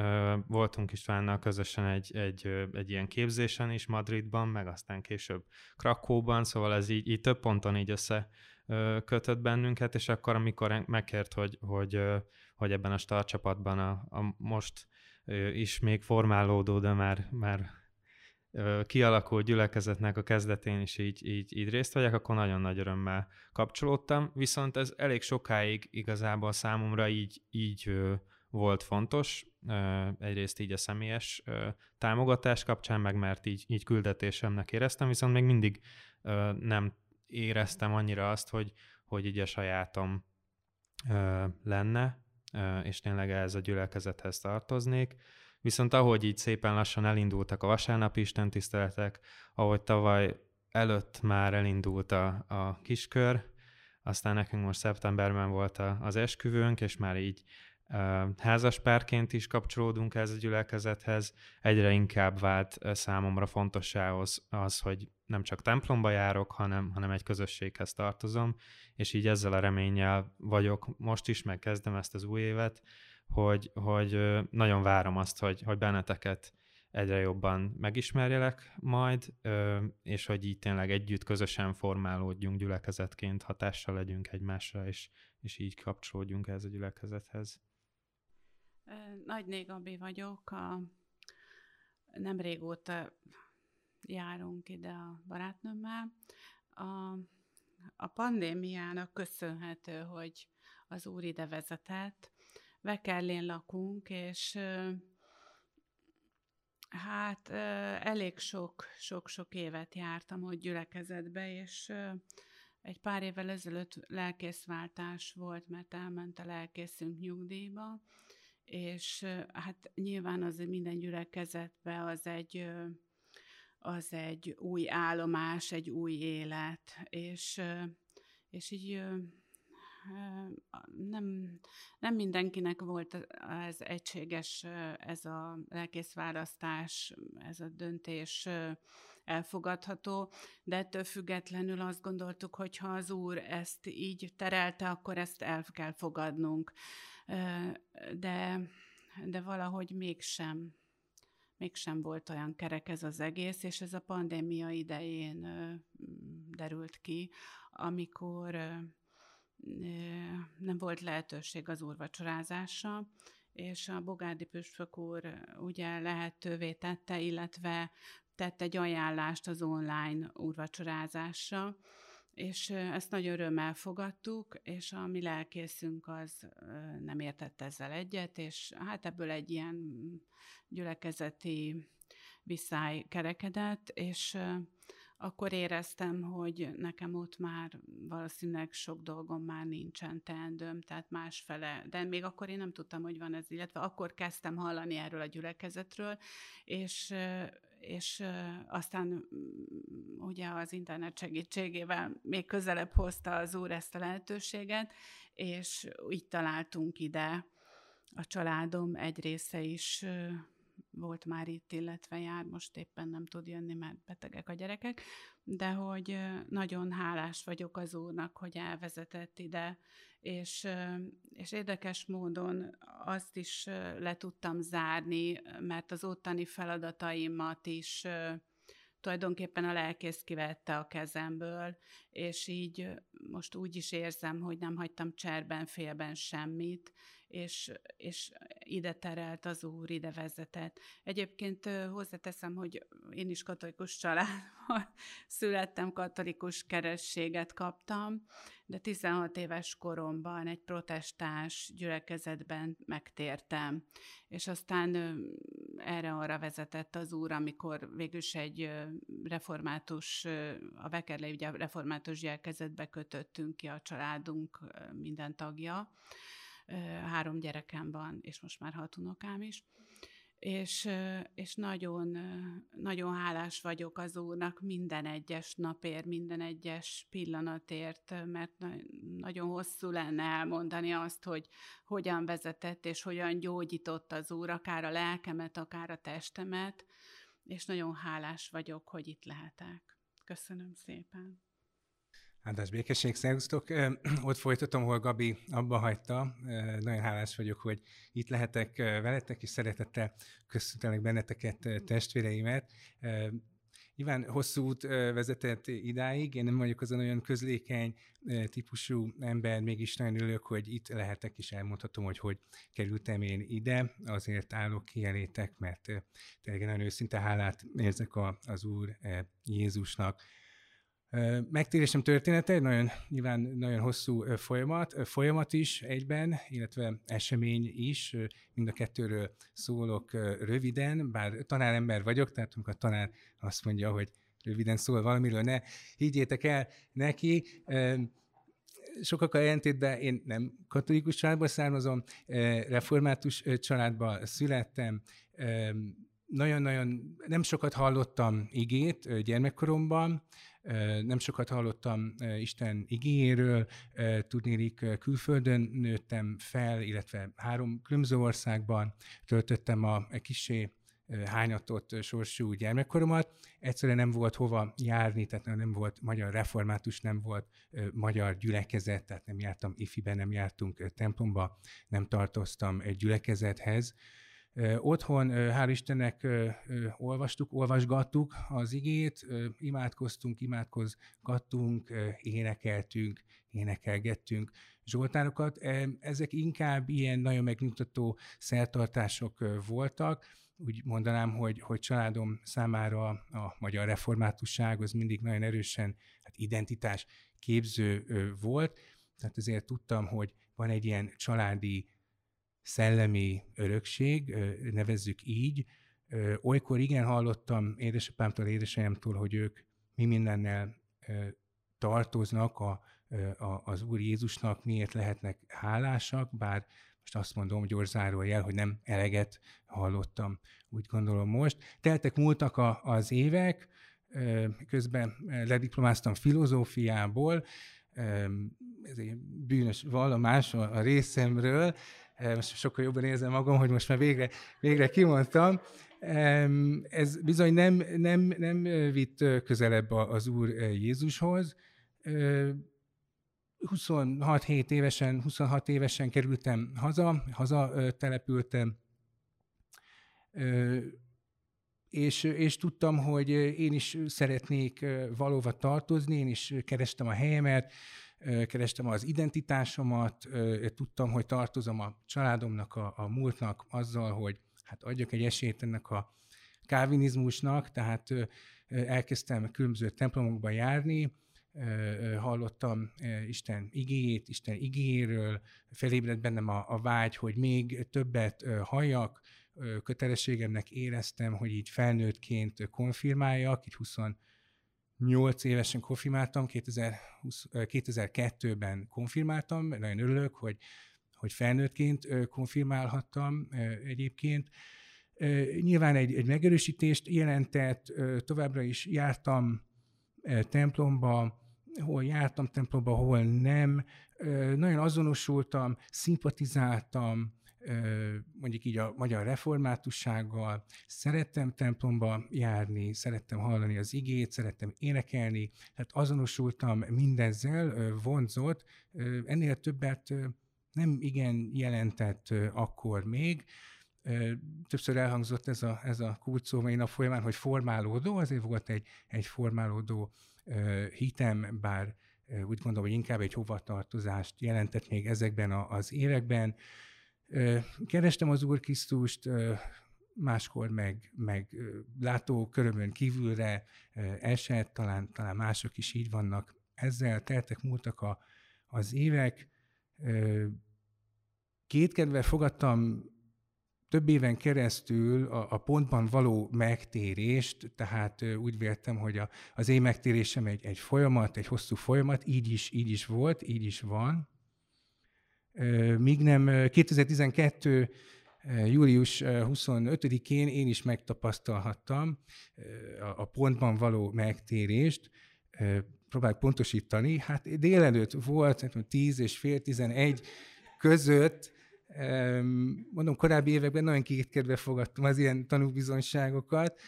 Voltunk Istvánnal közösen egy, egy, egy ilyen képzésen is Madridban, meg aztán később Krakóban, szóval ez így, így több ponton így össze kötött bennünket, és akkor, amikor megkért, hogy, hogy, hogy ebben a startcsapatban a, a most is még formálódó, de már, már kialakult gyülekezetnek a kezdetén is így, így, így részt vegyek, akkor nagyon nagy örömmel kapcsolódtam, viszont ez elég sokáig igazából számomra így, így volt fontos, egyrészt így a személyes támogatás kapcsán, meg mert így, így küldetésemnek éreztem, viszont még mindig nem éreztem annyira azt, hogy, hogy így a sajátom lenne, és tényleg ez a gyülekezethez tartoznék. Viszont ahogy így szépen lassan elindultak a vasárnapi istentiszteletek, ahogy tavaly előtt már elindult a, a kiskör, aztán nekünk most szeptemberben volt a, az esküvőnk, és már így házaspárként is kapcsolódunk ez a gyülekezethez. Egyre inkább vált számomra fontossához az, hogy nem csak templomba járok, hanem, hanem egy közösséghez tartozom, és így ezzel a reménnyel vagyok most is, megkezdem ezt az új évet, hogy, hogy nagyon várom azt, hogy, hogy benneteket egyre jobban megismerjelek majd, és hogy így tényleg együtt közösen formálódjunk gyülekezetként, hatással legyünk egymásra, és, és így kapcsolódjunk ez a gyülekezethez. Nagy Négabi vagyok, a, nem régóta járunk ide a barátnőmmel. A, a pandémiának köszönhető, hogy az úr ide vezetett, Vekellén lakunk, és hát elég sok, sok-sok évet jártam ott gyülekezetbe, és egy pár évvel ezelőtt lelkészváltás volt, mert elment a lelkészünk nyugdíjba, és hát nyilván az minden gyülekezetbe az egy, az egy új állomás, egy új élet, és, és így nem, nem mindenkinek volt ez egységes, ez a lelkészválasztás, ez a döntés elfogadható, de ettől függetlenül azt gondoltuk, hogy ha az Úr ezt így terelte, akkor ezt el kell fogadnunk. De, de valahogy mégsem, mégsem volt olyan kerek ez az egész, és ez a pandémia idején derült ki, amikor nem volt lehetőség az úrvacsorázásra, és a Bogárdi Püspök úr ugye lehetővé tette, illetve tett egy ajánlást az online úrvacsorázásra, és ezt nagyon örömmel fogadtuk, és a mi lelkészünk az nem értett ezzel egyet, és hát ebből egy ilyen gyülekezeti viszály kerekedett, és akkor éreztem, hogy nekem ott már valószínűleg sok dolgom már nincsen teendőm, tehát másfele, de még akkor én nem tudtam, hogy van ez, illetve akkor kezdtem hallani erről a gyülekezetről, és és aztán ugye az internet segítségével még közelebb hozta az úr ezt a lehetőséget, és így találtunk ide. A családom egy része is volt már itt, illetve jár, most éppen nem tud jönni, mert betegek a gyerekek, de hogy nagyon hálás vagyok az úrnak, hogy elvezetett ide, és, és érdekes módon azt is le tudtam zárni, mert az ottani feladataimat is tulajdonképpen a lelkész kivette a kezemből, és így most úgy is érzem, hogy nem hagytam cserben, félben semmit, és, és ide terelt az Úr, ide vezetett. Egyébként hozzáteszem, hogy én is katolikus családban születtem, katolikus kerességet kaptam, de 16 éves koromban egy protestáns gyülekezetben megtértem, és aztán erre-arra vezetett az úr, amikor végülis egy református, a Vekerlei ugye református gyülekezetbe kötöttünk ki a családunk minden tagja, három gyerekem van, és most már hat unokám is, és, és nagyon, nagyon hálás vagyok az Úrnak minden egyes napért, minden egyes pillanatért, mert nagyon hosszú lenne elmondani azt, hogy hogyan vezetett és hogyan gyógyított az Úr, akár a lelkemet, akár a testemet, és nagyon hálás vagyok, hogy itt lehetek. Köszönöm szépen. Áldás békesség, szervusztok! Ott folytatom, ahol Gabi abba hagyta. Nagyon hálás vagyok, hogy itt lehetek veletek, és szeretettel köszöntelek benneteket, testvéreimet. Nyilván hosszú út vezetett idáig, én nem vagyok az olyan közlékeny típusú ember, mégis nagyon örülök, hogy itt lehetek, és elmondhatom, hogy hogy kerültem én ide, azért állok ki elétek, mert tényleg nagyon őszinte hálát érzek az Úr Jézusnak, Megtérésem története egy nagyon, nyilván nagyon hosszú folyamat, folyamat is egyben, illetve esemény is, mind a kettőről szólok röviden, bár tanárember vagyok, tehát amikor a tanár azt mondja, hogy röviden szól valamiről, ne higgyétek el neki, sokakkal ellentétben én nem katolikus családból származom, református családban születtem, nagyon-nagyon nem sokat hallottam igét gyermekkoromban, nem sokat hallottam Isten igényéről, tudnélik külföldön nőttem fel, illetve három különböző országban töltöttem a kisé hányatott sorsú gyermekkoromat. Egyszerűen nem volt hova járni, tehát nem volt magyar református, nem volt magyar gyülekezet, tehát nem jártam ifiben, nem jártunk templomba, nem tartoztam egy gyülekezethez. Otthon, hál' Istennek olvastuk, olvasgattuk az igét, imádkoztunk, imádkozgattunk, énekeltünk, énekelgettünk zsoltárokat. Ezek inkább ilyen nagyon megnyugtató szertartások voltak. Úgy mondanám, hogy, hogy családom számára a magyar reformátusság az mindig nagyon erősen hát identitás képző volt, tehát ezért tudtam, hogy van egy ilyen családi szellemi örökség, nevezzük így. Olykor igen hallottam édesapámtól, édesanyámtól, hogy ők mi mindennel tartoznak a, a, az Úr Jézusnak, miért lehetnek hálásak, bár most azt mondom gyors zárójel, hogy nem eleget hallottam, úgy gondolom most. Teltek múltak a, az évek, közben lediplomáztam filozófiából, ez egy bűnös vallomás a részemről, most sokkal jobban érzem magam, hogy most már végre, végre kimondtam. Ez bizony nem, nem, nem vitt közelebb az Úr Jézushoz. 26 évesen, 26 évesen kerültem haza, haza települtem, és, és tudtam, hogy én is szeretnék valóva tartozni, én is kerestem a helyemet, kerestem az identitásomat, tudtam, hogy tartozom a családomnak, a, a múltnak azzal, hogy hát adjak egy esélyt ennek a kávinizmusnak, tehát elkezdtem különböző templomokba járni, hallottam Isten igéjét, Isten igéjéről, felébredt bennem a, a vágy, hogy még többet halljak, kötelességemnek éreztem, hogy így felnőttként konfirmáljak, így 20 8 évesen konfirmáltam, 2020, 2002-ben konfirmáltam, nagyon örülök, hogy, hogy felnőttként konfirmálhattam egyébként. Nyilván egy, egy megerősítést jelentett, továbbra is jártam templomba, hol jártam templomba, hol nem. Nagyon azonosultam, szimpatizáltam mondjuk így a magyar reformátussággal, szerettem templomba járni, szerettem hallani az igét, szerettem énekelni, tehát azonosultam mindezzel, vonzott, ennél többet nem igen jelentett akkor még, többször elhangzott ez a, ez a kulcsszó mai nap folyamán, hogy formálódó, azért volt egy, egy formálódó hitem, bár úgy gondolom, hogy inkább egy hovatartozást jelentett még ezekben a, az években. Kerestem az Úr Krisztust, máskor meg, meg látókörömön kívülre esett, talán, talán mások is így vannak. Ezzel teltek, múltak a, az évek. Kétkedve fogadtam több éven keresztül a, a pontban való megtérést, tehát úgy véltem, hogy a, az én megtérésem egy, egy folyamat, egy hosszú folyamat, így is, így is volt, így is van. Míg nem 2012 július 25-én én is megtapasztalhattam a pontban való megtérést, próbálok pontosítani, hát délelőtt volt, 10 és fél 11 között mondom, korábbi években nagyon kétkedve fogadtam az ilyen tanúbizonyságokat.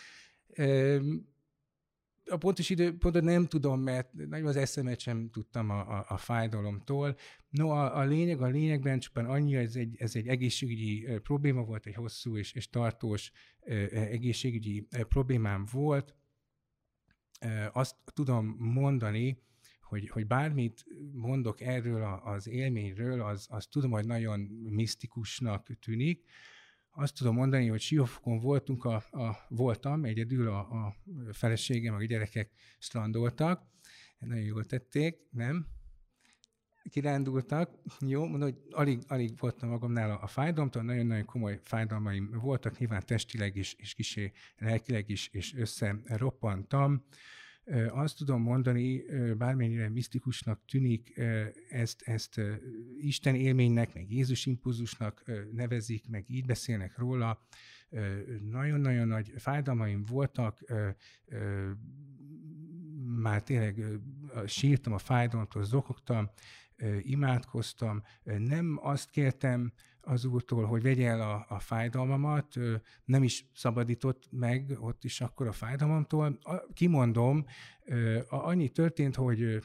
A pontos időpontot nem tudom, mert nagyon az eszemet sem tudtam a, a, a fájdalomtól. No, a, a lényeg, a lényegben csupán annyi, ez egy, ez egy egészségügyi probléma volt, egy hosszú és, és tartós egészségügyi problémám volt. Azt tudom mondani, hogy, hogy bármit mondok erről az élményről, az, az tudom, hogy nagyon misztikusnak tűnik. Azt tudom mondani, hogy Siófokon voltunk, a, a, voltam, egyedül a, a feleségem, a gyerekek strandoltak, nagyon jól tették, nem? kirándultak, jó, mondom, hogy alig, alig voltam magamnál a, a fájdalomtól, nagyon-nagyon komoly fájdalmaim voltak, nyilván testileg is, és kisé lelkileg is, és összeroppantam. Azt tudom mondani, bármennyire misztikusnak tűnik, ezt, ezt Isten élménynek, meg Jézus impulzusnak nevezik, meg így beszélnek róla. Nagyon-nagyon nagy fájdalmaim voltak, már tényleg sírtam a fájdalomtól, zokogtam, imádkoztam, nem azt kértem az úrtól, hogy vegye el a, a fájdalmamat, nem is szabadított meg ott is akkor a fájdalmamtól. Kimondom, annyi történt, hogy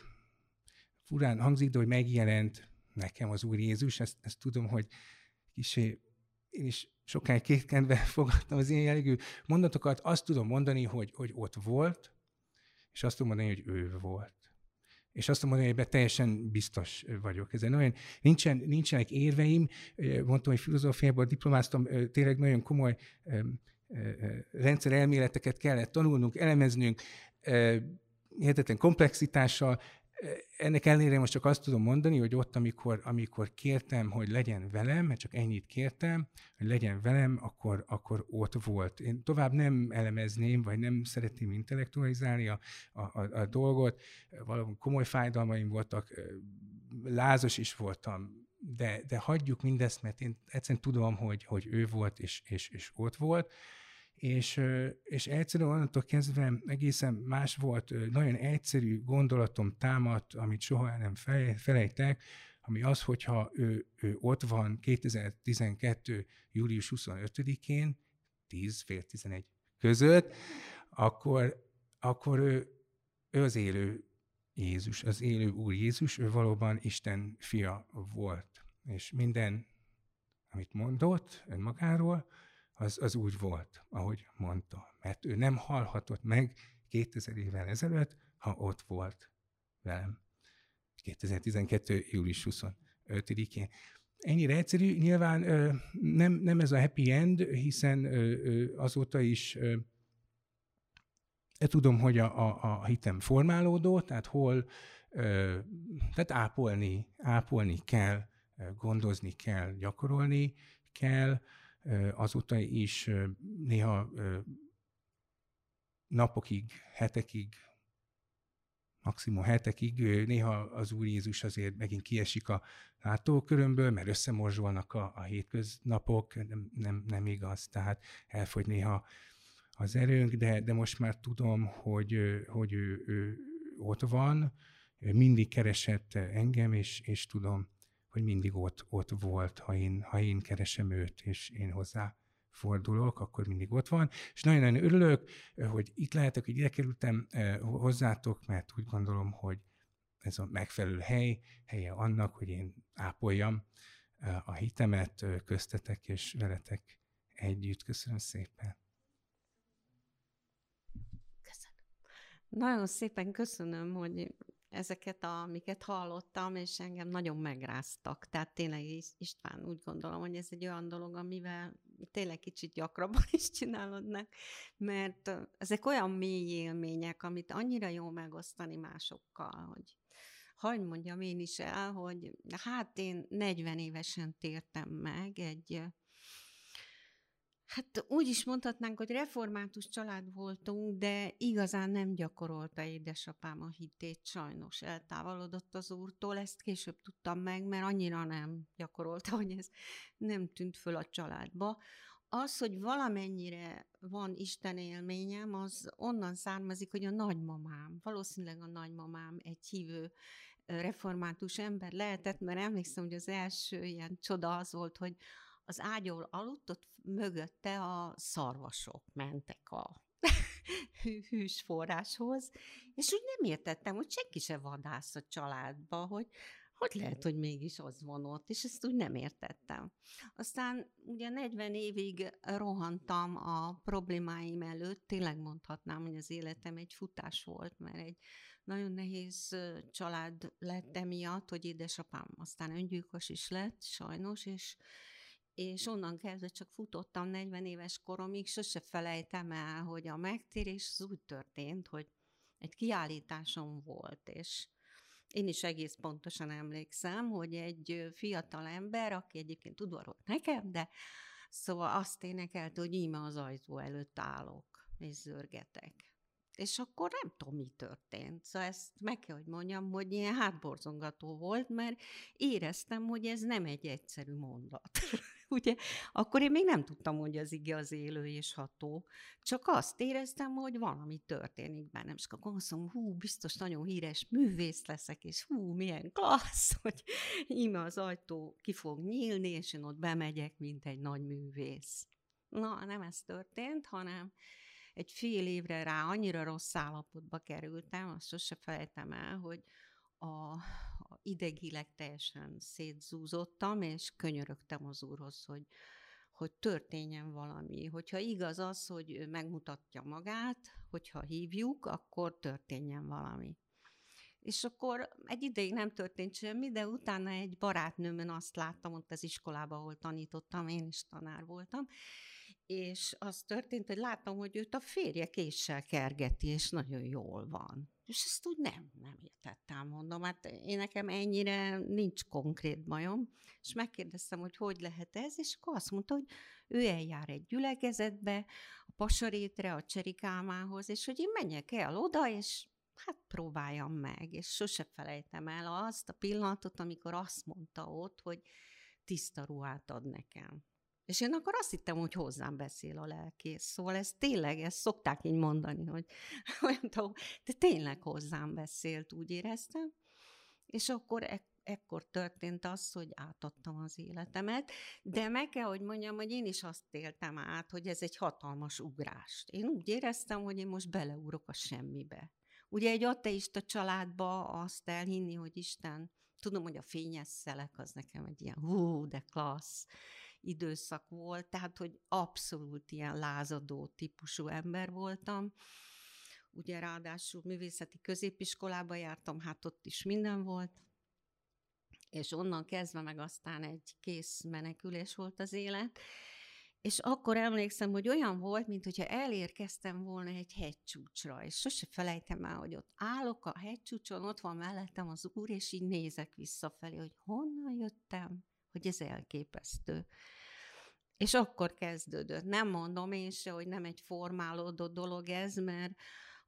furán hangzik, de hogy megjelent nekem az Úr Jézus, ezt, ezt tudom, hogy kisé én is sokáig kétkedve fogadtam az ilyen jellegű mondatokat, azt tudom mondani, hogy, hogy ott volt, és azt tudom mondani, hogy ő volt és azt mondani, hogy ebben teljesen biztos vagyok. Ezen nagyon, nincsen, nincsenek érveim, mondtam, hogy filozófiából diplomáztam, tényleg nagyon komoly rendszerelméleteket kellett tanulnunk, elemeznünk, hihetetlen komplexitással, ennek ellenére most csak azt tudom mondani, hogy ott, amikor, amikor kértem, hogy legyen velem, mert csak ennyit kértem, hogy legyen velem, akkor, akkor ott volt. Én tovább nem elemezném, vagy nem szeretném intellektualizálni a, a, a, a dolgot. Valóban komoly fájdalmaim voltak, lázos is voltam, de, de hagyjuk mindezt, mert én egyszerűen tudom, hogy, hogy ő volt, és, és, és ott volt és, és egyszerűen onnantól kezdve egészen más volt, nagyon egyszerű gondolatom támadt, amit soha nem felejtek, ami az, hogyha ő, ő ott van 2012. július 25-én, 10 fél 11 között, akkor, akkor ő, ő az élő Jézus, az élő Úr Jézus, ő valóban Isten fia volt. És minden, amit mondott önmagáról, az, az úgy volt, ahogy mondta. Mert ő nem halhatott meg 2000 évvel ezelőtt, ha ott volt velem. 2012. július 25-én. Ennyire egyszerű, nyilván nem, nem ez a happy end, hiszen azóta is ö, tudom, hogy a, a, a hitem formálódó, tehát hol, tehát ápolni, ápolni kell, gondozni kell, gyakorolni kell, azóta is néha napokig, hetekig, maximum hetekig, néha az Úr Jézus azért megint kiesik a látókörömből, mert összemorzsolnak a, a hétköznapok, nem, nem, nem igaz, tehát elfogy néha az erőnk, de, de most már tudom, hogy, hogy ő, ő ott van, mindig keresett engem, és, és tudom, hogy mindig ott, ott volt, ha én, ha én keresem őt, és én hozzá fordulok, akkor mindig ott van. És nagyon-nagyon örülök, hogy itt lehetek, hogy ide kerültem hozzátok, mert úgy gondolom, hogy ez a megfelelő hely, helye annak, hogy én ápoljam a hitemet köztetek és veletek együtt. Köszönöm szépen. Köszönöm. Nagyon szépen köszönöm, hogy ezeket, amiket hallottam, és engem nagyon megráztak. Tehát tényleg István úgy gondolom, hogy ez egy olyan dolog, amivel tényleg kicsit gyakrabban is csinálodnak, mert ezek olyan mély élmények, amit annyira jó megosztani másokkal, hogy hagyd mondjam én is el, hogy hát én 40 évesen tértem meg egy Hát úgy is mondhatnánk, hogy református család voltunk, de igazán nem gyakorolta édesapám a hitét, sajnos eltávolodott az úrtól, ezt később tudtam meg, mert annyira nem gyakorolta, hogy ez nem tűnt föl a családba. Az, hogy valamennyire van Isten élményem, az onnan származik, hogy a nagymamám, valószínűleg a nagymamám egy hívő református ember lehetett, mert emlékszem, hogy az első ilyen csoda az volt, hogy az ágyól aludt, ott mögötte a szarvasok mentek a hűs forráshoz, és úgy nem értettem, hogy senki se vadász a családba, hogy hogy lehet, hogy mégis az van ott, és ezt úgy nem értettem. Aztán ugye 40 évig rohantam a problémáim előtt, tényleg mondhatnám, hogy az életem egy futás volt, mert egy nagyon nehéz család lett emiatt, hogy édesapám aztán öngyilkos is lett, sajnos, és és onnan kezdve csak futottam 40 éves koromig, sose felejtem el, hogy a megtérés az úgy történt, hogy egy kiállításom volt, és én is egész pontosan emlékszem, hogy egy fiatal ember, aki egyébként udvarolt nekem, de szóval azt énekelt, hogy íme az ajtó előtt állok, és zörgetek. És akkor nem tudom, mi történt. Szóval ezt meg kell, hogy mondjam, hogy ilyen hátborzongató volt, mert éreztem, hogy ez nem egy egyszerű mondat. Ugye, akkor én még nem tudtam, hogy az ige az élő és ható. Csak azt éreztem, hogy valami történik bennem. És akkor azt mondom, hú, biztos nagyon híres művész leszek, és hú, milyen klassz, hogy íme az ajtó ki fog nyílni, és én ott bemegyek, mint egy nagy művész. Na, nem ez történt, hanem egy fél évre rá annyira rossz állapotba kerültem, azt sose felejtem el, hogy a, idegileg teljesen szétzúzottam, és könyörögtem az úrhoz, hogy, hogy történjen valami. Hogyha igaz az, hogy megmutatja magát, hogyha hívjuk, akkor történjen valami. És akkor egy ideig nem történt semmi, de utána egy barátnőmön azt láttam ott az iskolában, ahol tanítottam, én is tanár voltam, és az történt, hogy láttam, hogy őt a férje késsel kergeti, és nagyon jól van. És ezt úgy nem, nem értettem, mondom, hát én nekem ennyire nincs konkrét bajom, és megkérdeztem, hogy hogy lehet ez, és akkor azt mondta, hogy ő eljár egy gyülekezetbe, a pasarétre, a cserikámához, és hogy én menjek el oda, és hát próbáljam meg, és sose felejtem el azt a pillanatot, amikor azt mondta ott, hogy tiszta ruhát ad nekem. És én akkor azt hittem, hogy hozzám beszél a lelkész. Szóval ez tényleg, ezt szokták így mondani, hogy olyan dolog, de tényleg hozzám beszélt, úgy éreztem. És akkor e- ekkor történt az, hogy átadtam az életemet, de meg kell, hogy mondjam, hogy én is azt éltem át, hogy ez egy hatalmas ugrást. Én úgy éreztem, hogy én most beleúrok a semmibe. Ugye egy ateista családba azt elhinni, hogy Isten, tudom, hogy a fényes szelek az nekem egy ilyen hú, de klassz, időszak volt, tehát hogy abszolút ilyen lázadó típusú ember voltam. Ugye ráadásul művészeti középiskolába jártam, hát ott is minden volt, és onnan kezdve meg aztán egy kész menekülés volt az élet, és akkor emlékszem, hogy olyan volt, mint hogyha elérkeztem volna egy hegycsúcsra, és sose felejtem el, hogy ott állok a hegycsúcson, ott van mellettem az úr, és így nézek visszafelé, hogy honnan jöttem, hogy ez elképesztő. És akkor kezdődött. Nem mondom én se, hogy nem egy formálódott dolog ez, mert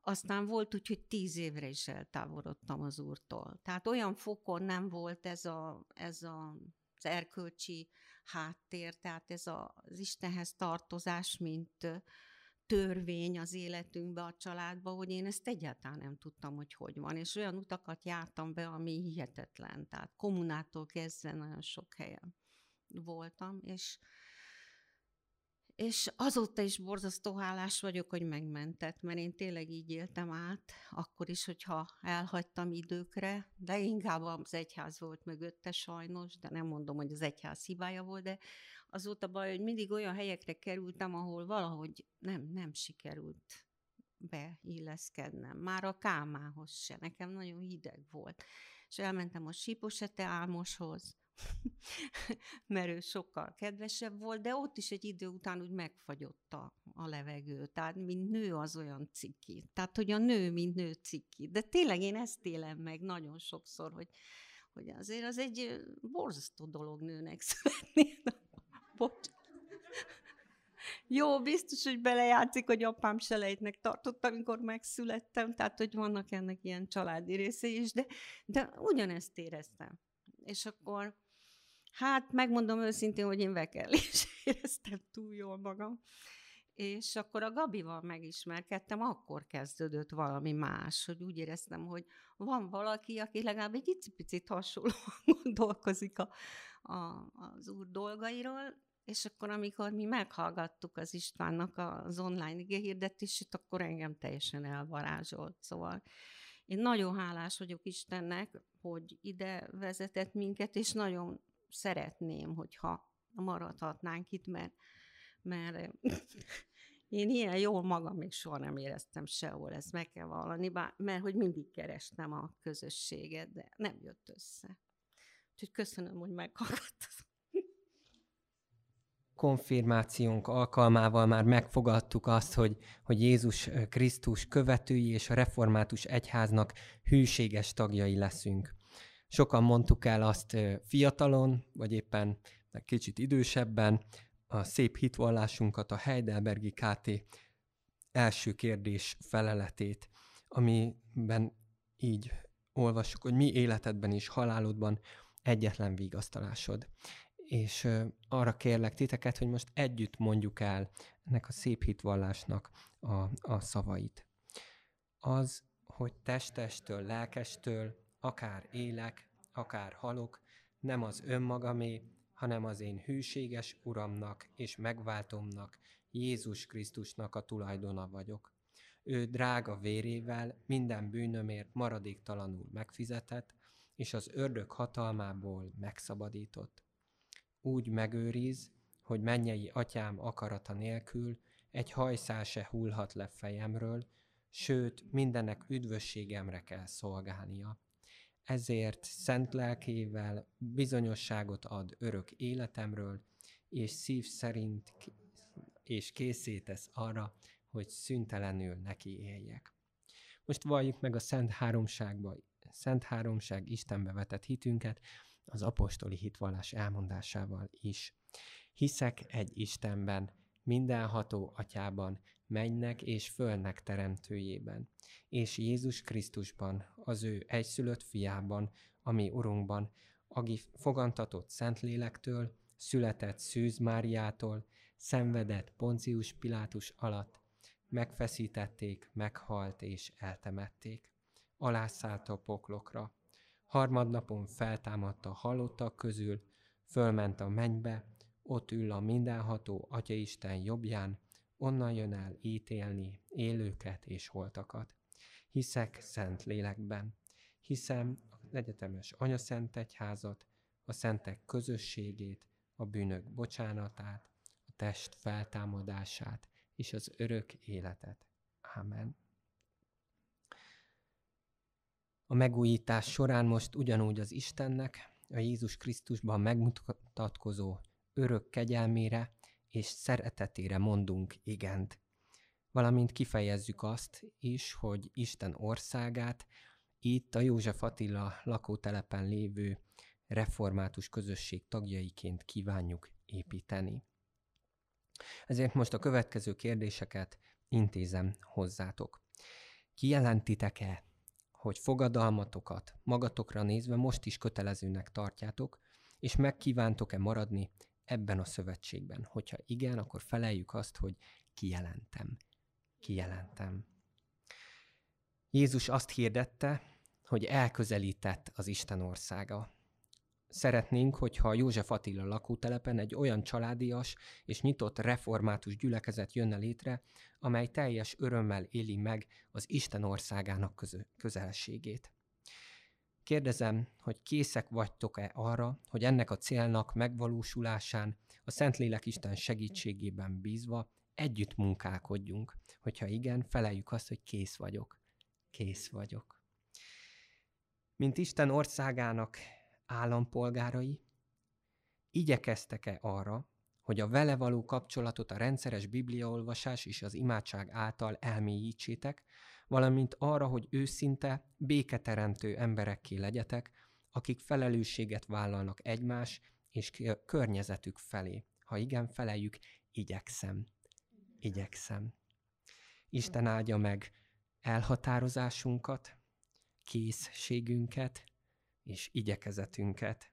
aztán volt úgy, hogy tíz évre is eltávolodtam az úrtól. Tehát olyan fokon nem volt ez, a, ez a, az erkölcsi háttér, tehát ez a, az Istenhez tartozás, mint törvény az életünkbe, a családba, hogy én ezt egyáltalán nem tudtam, hogy hogy van. És olyan utakat jártam be, ami hihetetlen. Tehát kommunától kezdve nagyon sok helyen voltam, és és azóta is borzasztó hálás vagyok, hogy megmentett, mert én tényleg így éltem át, akkor is, hogyha elhagytam időkre, de inkább az egyház volt mögötte sajnos, de nem mondom, hogy az egyház hibája volt, de az volt a baj, hogy mindig olyan helyekre kerültem, ahol valahogy nem, nem sikerült beilleszkednem. Már a kámához se, nekem nagyon hideg volt. És elmentem a Síposete Álmoshoz, mert ő sokkal kedvesebb volt, de ott is egy idő után úgy megfagyott a, a levegő. Tehát, mint nő az olyan ciki. Tehát, hogy a nő, mint nő ciki. De tényleg én ezt élem meg nagyon sokszor, hogy, hogy azért az egy borzasztó dolog nőnek születni. Bocs. Jó, biztos, hogy belejátszik, hogy apám selejtnek tartott, amikor megszülettem, tehát, hogy vannak ennek ilyen családi részei is, de, de ugyanezt éreztem. És akkor Hát megmondom őszintén, hogy én vekel is éreztem túl jól magam. És akkor a Gabival megismerkedtem, akkor kezdődött valami más, hogy úgy éreztem, hogy van valaki, aki legalább egy picit hasonlóan gondolkozik a, a, az úr dolgairól, és akkor, amikor mi meghallgattuk az Istvánnak az online hirdetését, akkor engem teljesen elvarázsolt. Szóval én nagyon hálás vagyok Istennek, hogy ide vezetett minket, és nagyon szeretném, hogyha maradhatnánk itt, mert, mert én ilyen jól magam még soha nem éreztem sehol, ezt meg kell vallani, bár, mert hogy mindig kerestem a közösséget, de nem jött össze. Úgyhogy köszönöm, hogy meghallgattad. Konfirmációnk alkalmával már megfogadtuk azt, hogy, hogy Jézus Krisztus követői és a református egyháznak hűséges tagjai leszünk. Sokan mondtuk el azt fiatalon, vagy éppen kicsit idősebben, a szép hitvallásunkat, a Heidelbergi KT első kérdés feleletét, amiben így olvassuk, hogy mi életedben és halálodban egyetlen vigasztalásod. És arra kérlek titeket, hogy most együtt mondjuk el ennek a szép hitvallásnak a, a szavait. Az, hogy testestől, lelkestől, akár élek, akár halok, nem az önmagamé, hanem az én hűséges Uramnak és megváltomnak, Jézus Krisztusnak a tulajdona vagyok. Ő drága vérével minden bűnömért maradéktalanul megfizetett, és az ördög hatalmából megszabadított. Úgy megőriz, hogy mennyei atyám akarata nélkül egy hajszál se hullhat le fejemről, sőt, mindenek üdvösségemre kell szolgálnia ezért szent lelkével bizonyosságot ad örök életemről, és szív szerint és készítesz arra, hogy szüntelenül neki éljek. Most valljuk meg a Szent Háromságba, Szent Háromság Istenbe vetett hitünket, az apostoli hitvallás elmondásával is. Hiszek egy Istenben, mindenható atyában, mennek és fölnek teremtőjében, és Jézus Krisztusban, az ő egyszülött fiában, ami Urunkban, aki fogantatott Szentlélektől, született Szűz Máriától, szenvedett Poncius Pilátus alatt, megfeszítették, meghalt és eltemették. Alászállt a poklokra. Harmadnapon feltámadta a halottak közül, fölment a mennybe, ott ül a mindenható Atyaisten jobbján, onnan jön el ítélni élőket és holtakat. Hiszek szent lélekben, hiszem az egyetemes anyaszent egyházat, a szentek közösségét, a bűnök bocsánatát, a test feltámadását és az örök életet. Amen. A megújítás során most ugyanúgy az Istennek, a Jézus Krisztusban megmutatkozó örök kegyelmére és szeretetére mondunk igent. Valamint kifejezzük azt is, hogy Isten országát itt a József Attila lakótelepen lévő református közösség tagjaiként kívánjuk építeni. Ezért most a következő kérdéseket intézem hozzátok. Kijelentitek-e, hogy fogadalmatokat magatokra nézve most is kötelezőnek tartjátok, és megkívántok-e maradni ebben a szövetségben? Hogyha igen, akkor feleljük azt, hogy kijelentem. kijelentem. Jézus azt hirdette, hogy elközelített az Isten országa. Szeretnénk, hogyha József Attila lakótelepen egy olyan családias és nyitott református gyülekezet jönne létre, amely teljes örömmel éli meg az Isten országának közö- közelségét. Kérdezem, hogy készek vagytok-e arra, hogy ennek a célnak megvalósulásán a Szentlélek Isten segítségében bízva együtt munkálkodjunk. Hogyha igen, feleljük azt, hogy kész vagyok. Kész vagyok. Mint Isten országának állampolgárai, igyekeztek-e arra, hogy a vele való kapcsolatot a rendszeres bibliaolvasás és az imádság által elmélyítsétek, valamint arra, hogy őszinte, béketeremtő emberekké legyetek, akik felelősséget vállalnak egymás és környezetük felé. Ha igen, feleljük, igyekszem. Igyekszem. Isten áldja meg elhatározásunkat, készségünket és igyekezetünket,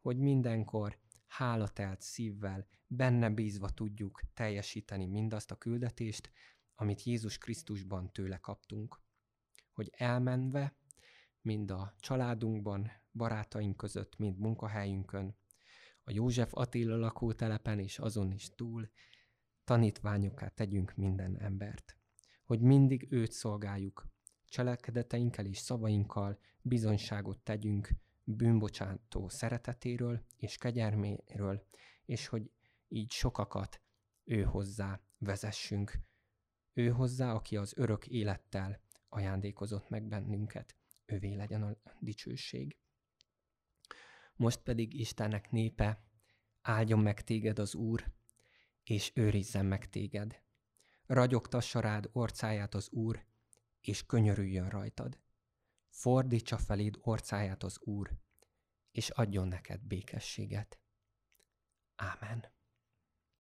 hogy mindenkor hálatelt szívvel, benne bízva tudjuk teljesíteni mindazt a küldetést, amit Jézus Krisztusban tőle kaptunk. Hogy elmenve, mind a családunkban, barátaink között, mind munkahelyünkön, a József Attila lakótelepen és azon is túl, tanítványoká tegyünk minden embert. Hogy mindig őt szolgáljuk, cselekedeteinkkel és szavainkkal bizonyságot tegyünk bűnbocsátó szeretetéről és kegyerméről, és hogy így sokakat ő hozzá vezessünk. Ő hozzá, aki az örök élettel ajándékozott meg bennünket. Ővé legyen a dicsőség. Most pedig Istennek népe, áldjon meg téged az Úr, és őrizzen meg téged. Ragyogtassa rád orcáját az Úr, és könyörüljön rajtad. Fordítsa feléd orcáját az Úr, és adjon neked békességet. Ámen.